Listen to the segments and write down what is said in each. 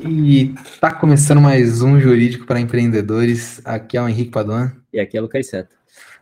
E tá começando mais um Jurídico para Empreendedores. Aqui é o Henrique Paduan. E aqui é o Lucas Seta.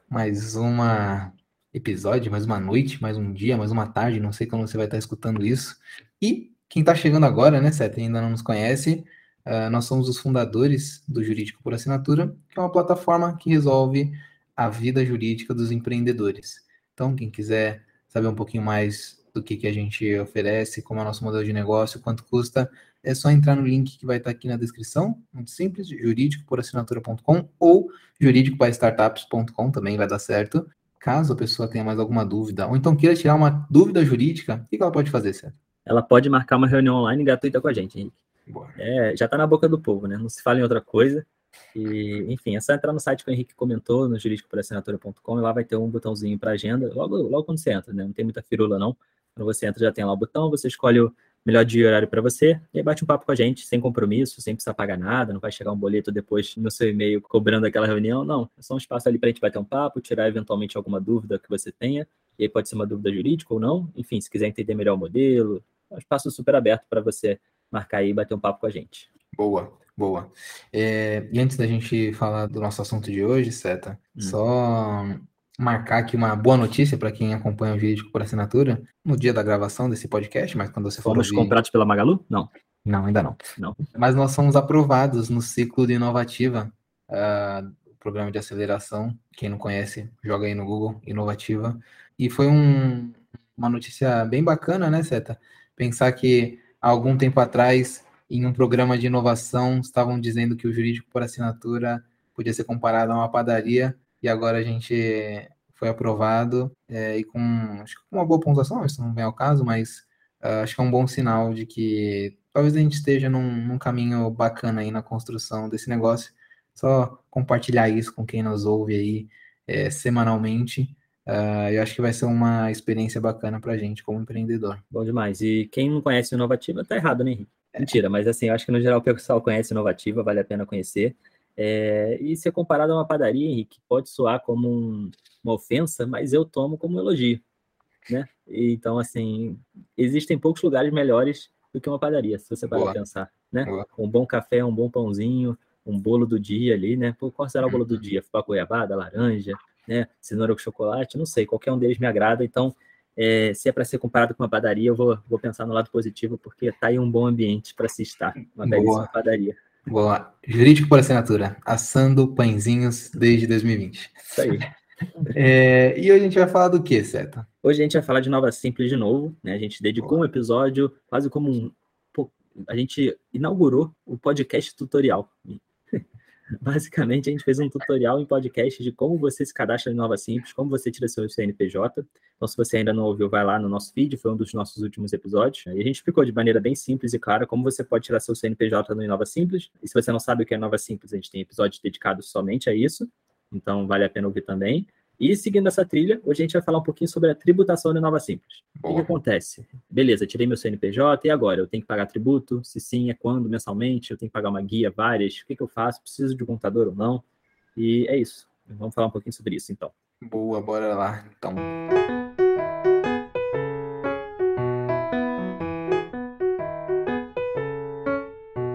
Mais uma episódio, mais uma noite, mais um dia, mais uma tarde, não sei quando você vai estar escutando isso. E quem está chegando agora, né, Seta, ainda não nos conhece, uh, nós somos os fundadores do Jurídico por Assinatura, que é uma plataforma que resolve a vida jurídica dos empreendedores. Então, quem quiser saber um pouquinho mais do que, que a gente oferece, como é o nosso modelo de negócio, quanto custa, é só entrar no link que vai estar aqui na descrição, muito simples, jurídicoporassinatura.com ou jurídicobyStartups.com também vai dar certo. Caso a pessoa tenha mais alguma dúvida, ou então queira tirar uma dúvida jurídica, o que ela pode fazer, certo? Ela pode marcar uma reunião online gratuita com a gente, Henrique. É, já está na boca do povo, né? Não se fala em outra coisa. E, enfim, é só entrar no site que o Henrique comentou, no jurídicoporassinatura.com, e lá vai ter um botãozinho para agenda, logo, logo quando você entra, né? Não tem muita firula, não. Quando você entra, já tem lá o botão, você escolhe o melhor dia e horário para você, e aí bate um papo com a gente, sem compromisso, sem precisar pagar nada, não vai chegar um boleto depois no seu e-mail cobrando aquela reunião, não. É só um espaço ali para a gente bater um papo, tirar eventualmente alguma dúvida que você tenha, e aí pode ser uma dúvida jurídica ou não, enfim, se quiser entender melhor o modelo, é um espaço super aberto para você marcar aí e bater um papo com a gente. Boa, boa. É, e antes da gente falar do nosso assunto de hoje, Seta, hum. só marcar aqui uma boa notícia para quem acompanha o vídeo por assinatura no dia da gravação desse podcast, mas quando você for Fomos ouvir... comprados pela Magalu? Não. Não, ainda não. Não. Mas nós somos aprovados no ciclo de inovativa, uh, programa de aceleração. Quem não conhece, joga aí no Google, inovativa. E foi um, uma notícia bem bacana, né, Seta? Pensar que há algum tempo atrás, em um programa de inovação, estavam dizendo que o jurídico por assinatura podia ser comparado a uma padaria e agora a gente foi aprovado é, e com, acho que uma boa pontuação, isso não vem ao caso, mas uh, acho que é um bom sinal de que talvez a gente esteja num, num, caminho bacana aí na construção desse negócio. Só compartilhar isso com quem nos ouve aí é, semanalmente. Uh, eu acho que vai ser uma experiência bacana para a gente como empreendedor. Bom demais. E quem não conhece Inovativa tá errado, né, Henrique? É. Mentira, mas assim, eu acho que no geral o pessoal conhece Inovativa, vale a pena conhecer. É, e ser comparado a uma padaria, Henrique, pode soar como um, uma ofensa, mas eu tomo como um elogio, né? Então, assim, existem poucos lugares melhores do que uma padaria, se você parar pensar, né? Boa. Um bom café, um bom pãozinho, um bolo do dia ali, né? Pô, qual será o bolo do dia? Fubá goiabada, laranja, né? Cenoura com chocolate, não sei, qualquer um deles me agrada, então... É, se é para ser comparado com uma padaria, eu vou, vou pensar no lado positivo, porque tá aí um bom ambiente para se estar, uma belíssima padaria. Boa. Jurídico por assinatura. Assando pãezinhos desde 2020. Isso aí. É, e hoje a gente vai falar do que, Seta? Hoje a gente vai falar de Nova Simples de novo. Né? A gente dedicou um episódio quase como um. A gente inaugurou o podcast tutorial. Basicamente, a gente fez um tutorial em podcast de como você se cadastra em Nova Simples, como você tira seu CNPJ. Então, se você ainda não ouviu, vai lá no nosso feed, foi um dos nossos últimos episódios. E a gente explicou de maneira bem simples e clara como você pode tirar seu CNPJ no Inova Simples. E se você não sabe o que é Nova Simples, a gente tem episódios dedicados somente a isso. Então, vale a pena ouvir também. E seguindo essa trilha, hoje a gente vai falar um pouquinho sobre a tributação da Nova Simples. O que, acontece? Beleza, tirei meu CNPJ e agora? Eu tenho que pagar tributo? Se sim, é quando? Mensalmente? Eu tenho que pagar uma guia, várias? O que, que eu faço? Preciso de um contador ou não? E é isso. Vamos falar um pouquinho sobre isso, então. Boa, bora lá, então.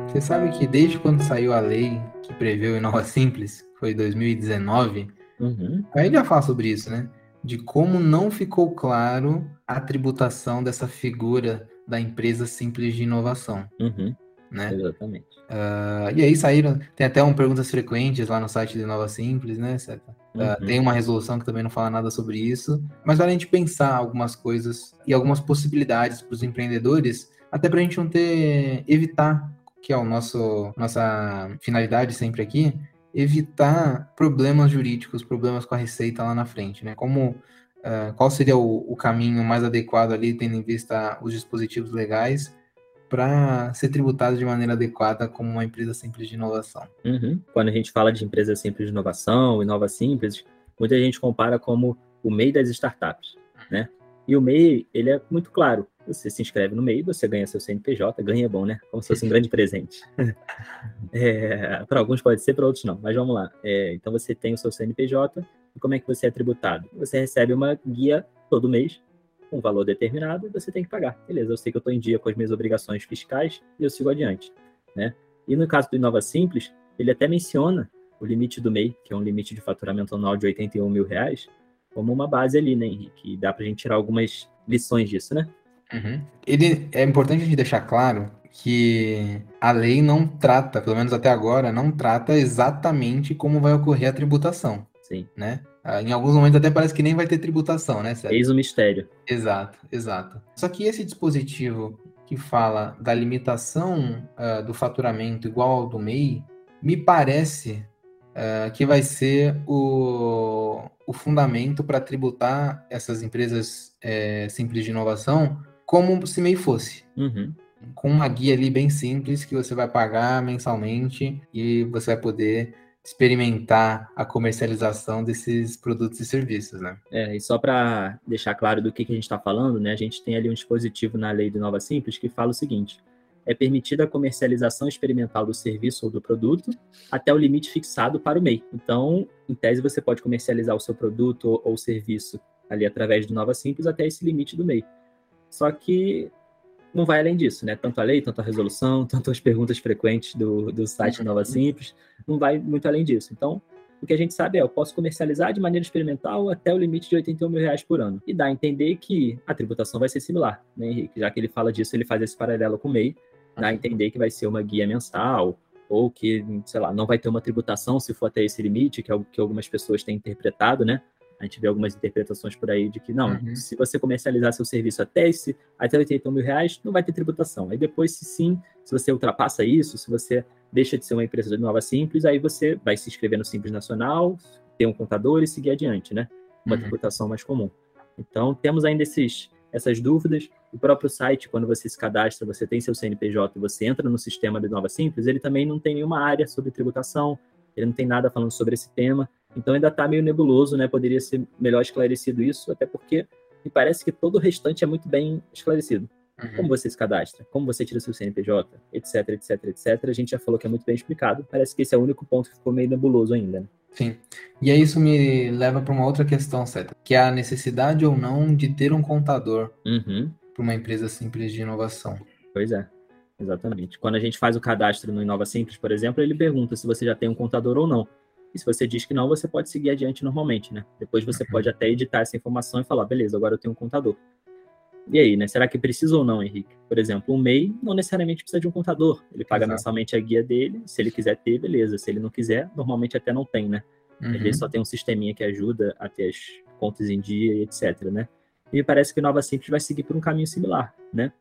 Você sabe que desde quando saiu a lei que prevê o Nova Simples, foi 2019, Uhum. Aí já fala sobre isso, né? De como não ficou claro a tributação dessa figura da empresa simples de inovação. Uhum. Né? Exatamente. Uh, e aí saíram, tem até um perguntas frequentes lá no site de Nova Simples, né? Uh, uhum. Tem uma resolução que também não fala nada sobre isso, mas vale a gente pensar algumas coisas e algumas possibilidades para os empreendedores, até para a gente não ter, evitar, que é o nosso nossa finalidade sempre aqui, evitar problemas jurídicos, problemas com a receita lá na frente, né? Como uh, qual seria o, o, caminho mais adequado ali, tendo em vista os dispositivos legais, para ser tributado de maneira adequada como uma empresa simples de inovação. Uhum. Quando a gente fala de empresa simples de inovação, inova simples, muita gente compara como o MEI das startups, né? E o MEI, ele é muito claro. Você se inscreve no MEI, você ganha seu CNPJ, ganha é bom, né? Como se fosse um grande presente. é, para alguns pode ser, para outros não. Mas vamos lá. É, então você tem o seu CNPJ e como é que você é tributado? Você recebe uma guia todo mês com um valor determinado e você tem que pagar. Beleza, eu sei que eu estou em dia com as minhas obrigações fiscais e eu sigo adiante. né? E no caso do Inova Simples, ele até menciona o limite do MEI, que é um limite de faturamento anual de 81 mil reais, como uma base ali, né, Henrique? E dá para a gente tirar algumas lições disso, né? Uhum. Ele, é importante a gente deixar claro que a lei não trata, pelo menos até agora, não trata exatamente como vai ocorrer a tributação. Sim. Né? Ah, em alguns momentos até parece que nem vai ter tributação, né? Sérgio? Eis o mistério. Exato, exato. Só que esse dispositivo que fala da limitação uh, do faturamento igual ao do MEI, me parece uh, que vai ser o, o fundamento para tributar essas empresas é, simples de inovação como se MEI fosse. Uhum. Com uma guia ali bem simples que você vai pagar mensalmente e você vai poder experimentar a comercialização desses produtos e serviços, né? É, e só para deixar claro do que, que a gente está falando, né? A gente tem ali um dispositivo na lei do Nova Simples que fala o seguinte: é permitida a comercialização experimental do serviço ou do produto até o limite fixado para o MEI. Então, em tese, você pode comercializar o seu produto ou serviço ali através do Nova Simples até esse limite do MEI. Só que não vai além disso, né? Tanto a lei, tanto a resolução, tanto as perguntas frequentes do, do site Nova Simples, não vai muito além disso. Então, o que a gente sabe é, eu posso comercializar de maneira experimental até o limite de 81 mil reais por ano. E dá a entender que a tributação vai ser similar, né, Henrique? Já que ele fala disso, ele faz esse paralelo com o MEI, dá a entender que vai ser uma guia mensal, ou que, sei lá, não vai ter uma tributação se for até esse limite, que é o que algumas pessoas têm interpretado, né? A gente vê algumas interpretações por aí de que não, uhum. se você comercializar seu serviço até esse, até 81 mil reais, não vai ter tributação. Aí depois, se sim, se você ultrapassa isso, se você deixa de ser uma empresa de nova simples, aí você vai se inscrever no Simples Nacional, ter um contador e seguir adiante, né? Uma uhum. tributação mais comum. Então, temos ainda esses, essas dúvidas. O próprio site, quando você se cadastra, você tem seu CNPJ e você entra no sistema de Nova Simples, ele também não tem nenhuma área sobre tributação, ele não tem nada falando sobre esse tema. Então ainda está meio nebuloso, né? Poderia ser melhor esclarecido isso, até porque me parece que todo o restante é muito bem esclarecido. Uhum. Como você se cadastra, como você tira seu CNPJ, etc, etc, etc. A gente já falou que é muito bem explicado. Parece que esse é o único ponto que ficou meio nebuloso ainda. Né? Sim. E aí isso me leva para uma outra questão, certo? Que é a necessidade ou não de ter um contador uhum. para uma empresa simples de inovação. Pois é. Exatamente. Quando a gente faz o cadastro no Inova Simples, por exemplo, ele pergunta se você já tem um contador ou não. E se você diz que não, você pode seguir adiante normalmente, né? Depois você uhum. pode até editar essa informação e falar, beleza, agora eu tenho um contador. E aí, né? Será que precisa ou não, Henrique? Por exemplo, um MEI não necessariamente precisa de um contador. Ele paga Exato. mensalmente a guia dele. Se ele quiser ter, beleza. Se ele não quiser, normalmente até não tem, né? Uhum. Ele só tem um sisteminha que ajuda a ter as contas em dia e etc, né? E parece que Nova Simples vai seguir por um caminho similar, né?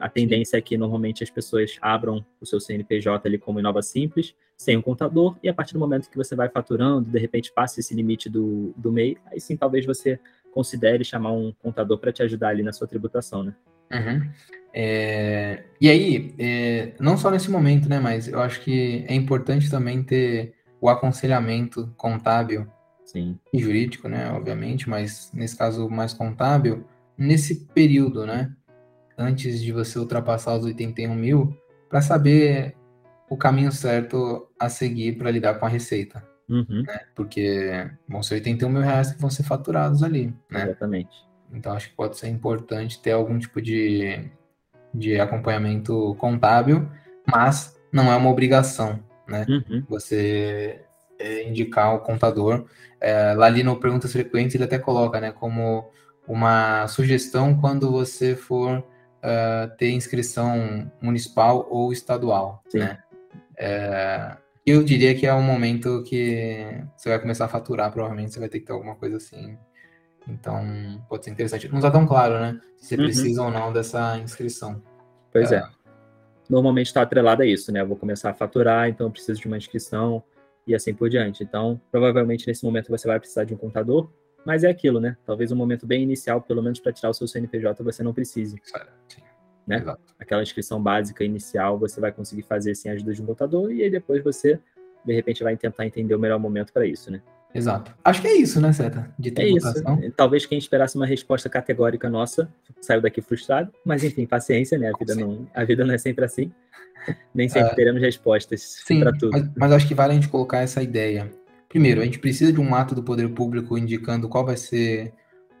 A tendência é que normalmente as pessoas abram o seu CNPJ ali como Inova Simples, sem um contador, e a partir do momento que você vai faturando, de repente passa esse limite do, do MEI, aí sim talvez você considere chamar um contador para te ajudar ali na sua tributação, né? Uhum. É... E aí, é... não só nesse momento, né, mas eu acho que é importante também ter o aconselhamento contábil sim. e jurídico, né, obviamente, mas nesse caso mais contábil, nesse período, né? Antes de você ultrapassar os 81 mil, para saber o caminho certo a seguir para lidar com a receita. Uhum. Né? Porque vão ser 81 mil reais que vão ser faturados ali. Né? Exatamente. Então acho que pode ser importante ter algum tipo de, de acompanhamento contábil, mas não é uma obrigação, né? Uhum. Você é, indicar o contador. É, lá ali no Perguntas Frequentes ele até coloca, né, como uma sugestão quando você for uh, ter inscrição municipal ou estadual, Sim. né? É, eu diria que é um momento que você vai começar a faturar, provavelmente você vai ter que ter alguma coisa assim. Então, pode ser interessante. Não está tão claro, né? Se você uhum. precisa ou não dessa inscrição. Pois é. é. Normalmente está atrelado a isso, né? Eu vou começar a faturar, então eu preciso de uma inscrição e assim por diante. Então, provavelmente nesse momento você vai precisar de um contador, mas é aquilo, né? Talvez um momento bem inicial, pelo menos para tirar o seu CNPJ, você não precise. Sim. Né? Aquela inscrição básica inicial você vai conseguir fazer sem a ajuda de um contador e aí depois você, de repente, vai tentar entender o melhor momento para isso, né? Exato. Acho que é isso, né, Seta? De é isso. Talvez quem esperasse uma resposta categórica nossa saiu daqui frustrado, mas enfim, paciência, né? A vida, não, a vida não é sempre assim. Nem sempre é, teremos respostas para tudo. Mas, mas acho que vale a gente colocar essa ideia Primeiro, a gente precisa de um ato do poder público indicando qual vai ser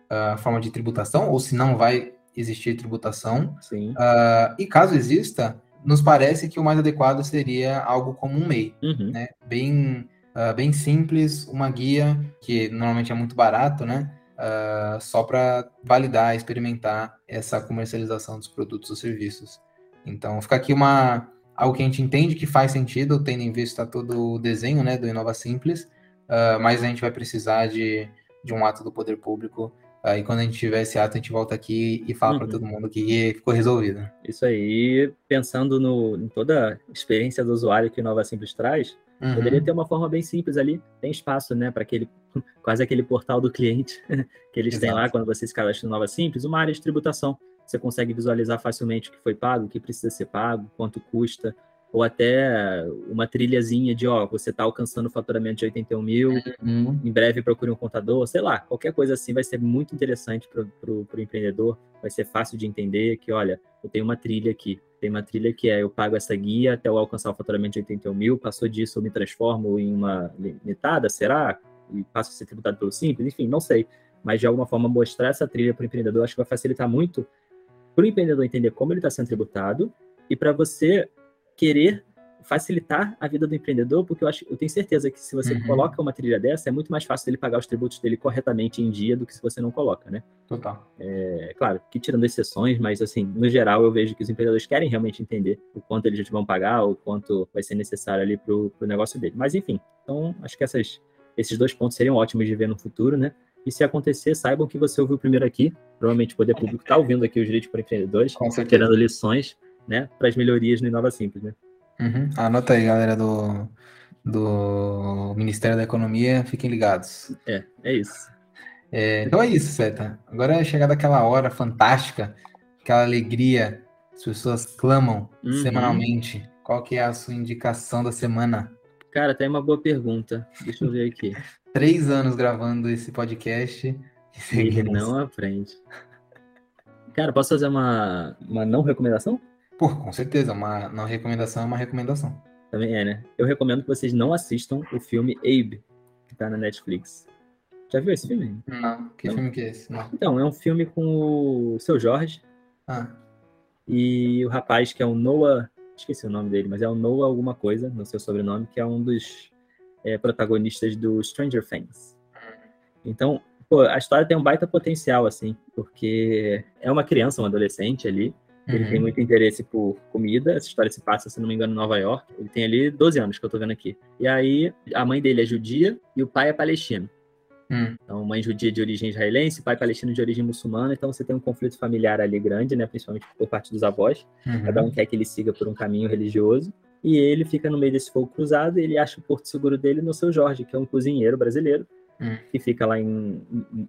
a forma de tributação, ou se não vai existir tributação. Sim. Uh, e caso exista, nos parece que o mais adequado seria algo como um MEI, Uhum. né? Bem, uh, bem simples, uma guia que normalmente é muito barato, né? Uh, só para validar, experimentar essa comercialização dos produtos ou serviços. Então, fica aqui uma algo que a gente entende que faz sentido, tendo em vista todo o desenho né, do Inova Simples, uh, mas a gente vai precisar de, de um ato do poder público. Uh, e quando a gente tiver esse ato, a gente volta aqui e fala uhum. para todo mundo que ficou resolvido. Isso aí, pensando no, em toda a experiência do usuário que o Inova Simples traz, Uhum. Poderia ter uma forma bem simples ali, tem espaço, né, para aquele quase aquele portal do cliente que eles Exato. têm lá quando você se cadastra no Nova Simples, uma área de tributação você consegue visualizar facilmente o que foi pago, o que precisa ser pago, quanto custa, ou até uma trilhazinha de, ó, você está alcançando o faturamento de 81 mil, uhum. em breve procure um contador, sei lá, qualquer coisa assim vai ser muito interessante para o empreendedor, vai ser fácil de entender que, olha, eu tenho uma trilha aqui, tem uma trilha que é eu pago essa guia até eu alcançar o faturamento de 81 mil, passou disso eu me transformo em uma limitada, será? E passo a ser tributado pelo Simples? Enfim, não sei. Mas de alguma forma mostrar essa trilha para o empreendedor acho que vai facilitar muito para o empreendedor entender como ele está sendo tributado e para você querer facilitar a vida do empreendedor, porque eu, acho, eu tenho certeza que se você uhum. coloca uma trilha dessa, é muito mais fácil dele pagar os tributos dele corretamente em dia do que se você não coloca, né? Total. É, claro, que tirando exceções, mas assim, no geral eu vejo que os empreendedores querem realmente entender o quanto eles vão pagar, o quanto vai ser necessário ali para o negócio dele. Mas enfim, então acho que essas, esses dois pontos seriam ótimos de ver no futuro, né? E se acontecer, saibam que você ouviu primeiro aqui. Provavelmente o poder público está ouvindo aqui os direitos para empreendedores, tirando lições né, para as melhorias no Inova Simples. Né? Uhum. Anota aí, galera do, do Ministério da Economia, fiquem ligados. É, é isso. É, então é isso, Seta. Agora é chegada aquela hora fantástica, aquela alegria, as pessoas clamam uhum. semanalmente. Qual que é a sua indicação da semana? Cara, tem uma boa pergunta. Deixa eu ver aqui. Três anos gravando esse podcast. E ele não aprende. Cara, posso fazer uma, uma não recomendação? Pô, com certeza. Uma não recomendação é uma recomendação. Também é, né? Eu recomendo que vocês não assistam o filme Abe, que tá na Netflix. Já viu esse filme? Não. Que não? filme que é esse? Não. Então, é um filme com o seu Jorge. Ah. E o rapaz que é o Noah esqueci o nome dele, mas é o Noah alguma coisa, no seu sobrenome, que é um dos é, protagonistas do Stranger Things. Então, pô, a história tem um baita potencial, assim, porque é uma criança, um adolescente ali, ele uhum. tem muito interesse por comida. Essa história se passa, se não me engano, em Nova York. Ele tem ali 12 anos, que eu tô vendo aqui. E aí, a mãe dele é judia e o pai é palestino. Hum. Então, mãe judia de origem israelense, pai palestino de origem muçulmana. Então, você tem um conflito familiar ali grande, né? Principalmente por parte dos avós. Uhum. Cada um quer que ele siga por um caminho religioso. E ele fica no meio desse fogo cruzado e ele acha o porto seguro dele no seu Jorge, que é um cozinheiro brasileiro, hum. que fica lá em,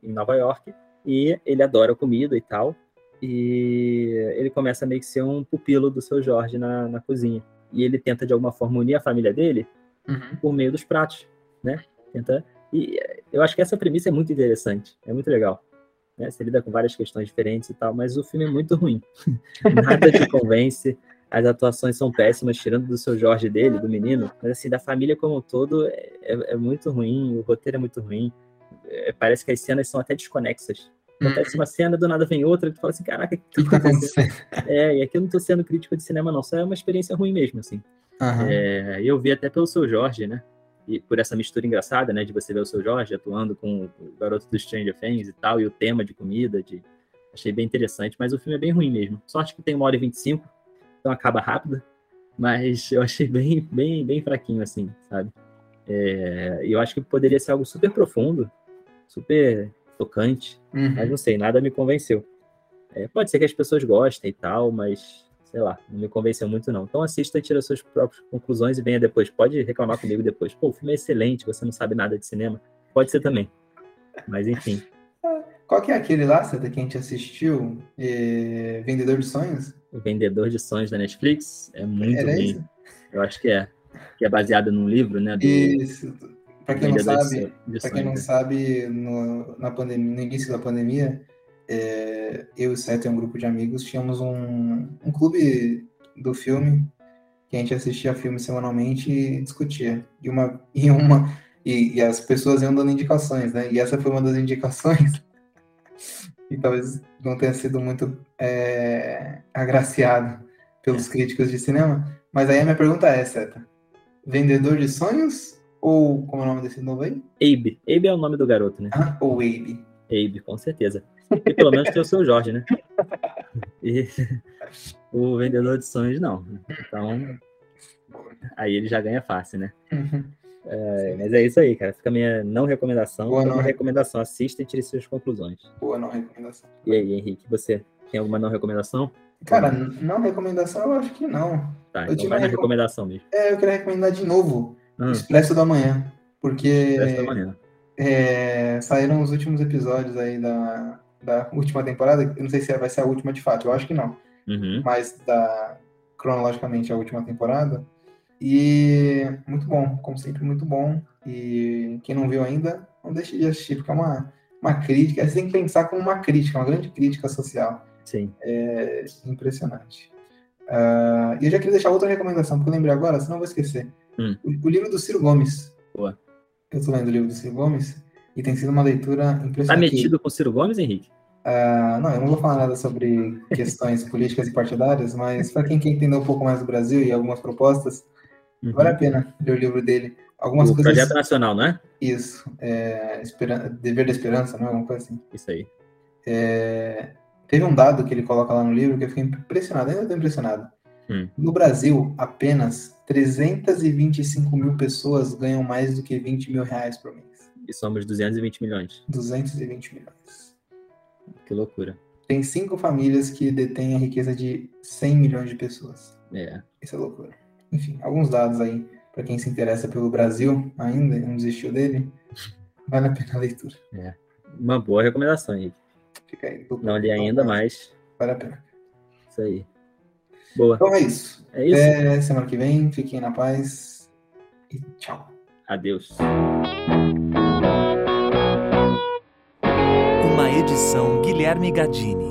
em, Nova York. E ele adora comida e tal. E ele começa a meio que ser um pupilo do seu Jorge na, na cozinha. E ele tenta, de alguma forma, unir a família dele uhum. por meio dos pratos, né? Tenta e eu acho que essa premissa é muito interessante, é muito legal. Né? Você lida com várias questões diferentes e tal, mas o filme é muito ruim. Nada te convence, as atuações são péssimas, tirando do seu Jorge dele, do menino, mas assim, da família como um todo é, é, é muito ruim, o roteiro é muito ruim. É, parece que as cenas são até desconexas. Acontece uma cena, do nada vem outra, e tu fala assim, caraca, o que, que tá acontecendo? É, e aqui eu não tô sendo crítico de cinema, não, só é uma experiência ruim mesmo, assim. Uhum. É, eu vi até pelo seu Jorge, né? e por essa mistura engraçada, né, de você ver o seu Jorge atuando com o garoto do Stranger Things e tal, e o tema de comida, de achei bem interessante, mas o filme é bem ruim mesmo. Sorte que tem uma hora e 25, então acaba rápido, mas eu achei bem, bem, bem fraquinho, assim, sabe? É, eu acho que poderia ser algo super profundo, super tocante, uhum. mas não sei, nada me convenceu. É, pode ser que as pessoas gostem e tal, mas sei lá, não me convenceu muito não. Então assista e tira suas próprias conclusões e venha depois. Pode reclamar comigo depois. Pô, o filme é excelente, você não sabe nada de cinema. Pode ser também. Mas enfim. Qual que é aquele lá, Santa, que a gente assistiu? É... Vendedor de Sonhos? O Vendedor de Sonhos da Netflix? É muito Era bem. Isso? Eu acho que é. Que é baseado num livro, né? Do... Isso. Para quem não sabe, para quem não né? sabe, no, na pandemia, no início da pandemia, é, eu e o Seth e um grupo de amigos tínhamos um, um clube do filme que a gente assistia filme semanalmente e discutia. E uma e uma e, e, as pessoas iam dando indicações, né? E essa foi uma das indicações. e talvez não tenha sido muito é, agraciado pelos críticos de cinema. Mas aí a minha pergunta é, Seta, vendedor de sonhos ou como é o nome desse novo aí? Abe. Abe é o nome do garoto, né? Ah, ou Abe? Abe, com certeza. E pelo menos tem o seu Jorge, né? E o vendedor de sonhos, não. Então, aí ele já ganha fácil, né? Uhum. É, mas é isso aí, cara. Fica a minha não recomendação. Boa não recomendação. Assista e tire suas conclusões. Boa não recomendação. E aí, Henrique, você tem alguma não recomendação? Cara, não recomendação, eu acho que não. Tá, Eu então vai na recom- recomendação mesmo. É, eu queria recomendar de novo Hum, Expresso da Manhã, porque desta manhã. é, saíram os últimos episódios aí da, da última temporada. Eu não sei se vai ser a última de fato, eu acho que não. Uhum. Mas da cronologicamente a última temporada. E muito bom, como sempre, muito bom. E quem não viu ainda, não deixe de assistir, porque é uma, uma crítica. Você tem que pensar como uma crítica, uma grande crítica social. Sim. É impressionante. Ah, e eu já queria deixar outra recomendação, porque eu lembrei agora, senão eu vou esquecer. Hum. O, o livro do Ciro Gomes. Boa. Eu tô lendo o livro do Ciro Gomes e tem sido uma leitura Tá impressionante. metido com o Ciro Gomes, Henrique? Ah, não, eu não vou falar nada sobre questões políticas e partidárias, mas para quem quer entender um pouco mais do Brasil e algumas propostas, Uhum. vale a pena ler o livro dele. Algumas O coisas. projeto nacional, não é? Isso. É, Esperan- Dever da Esperança, não é? Alguma coisa assim. Isso aí. É, Teve um dado que ele coloca lá no livro que eu fiquei impressionado, ainda estou impressionado. Hum. No Brasil, apenas 325 mil pessoas ganham mais do que 20 mil reais por mês. E somos 220 milhões. 220 milhões. Que loucura. Tem cinco famílias que detêm a riqueza de 100 milhões de pessoas. É. Isso é loucura. Enfim, alguns dados aí para quem se interessa pelo Brasil ainda não desistiu dele. Vale a pena a leitura. Uma boa recomendação, Henrique. Fica aí. Não li ainda, mas Vale a pena. isso aí. Boa. Então é isso. É isso. Até semana que vem. Fiquem na paz. E tchau. Adeus. Uma edição Guilherme Gadini.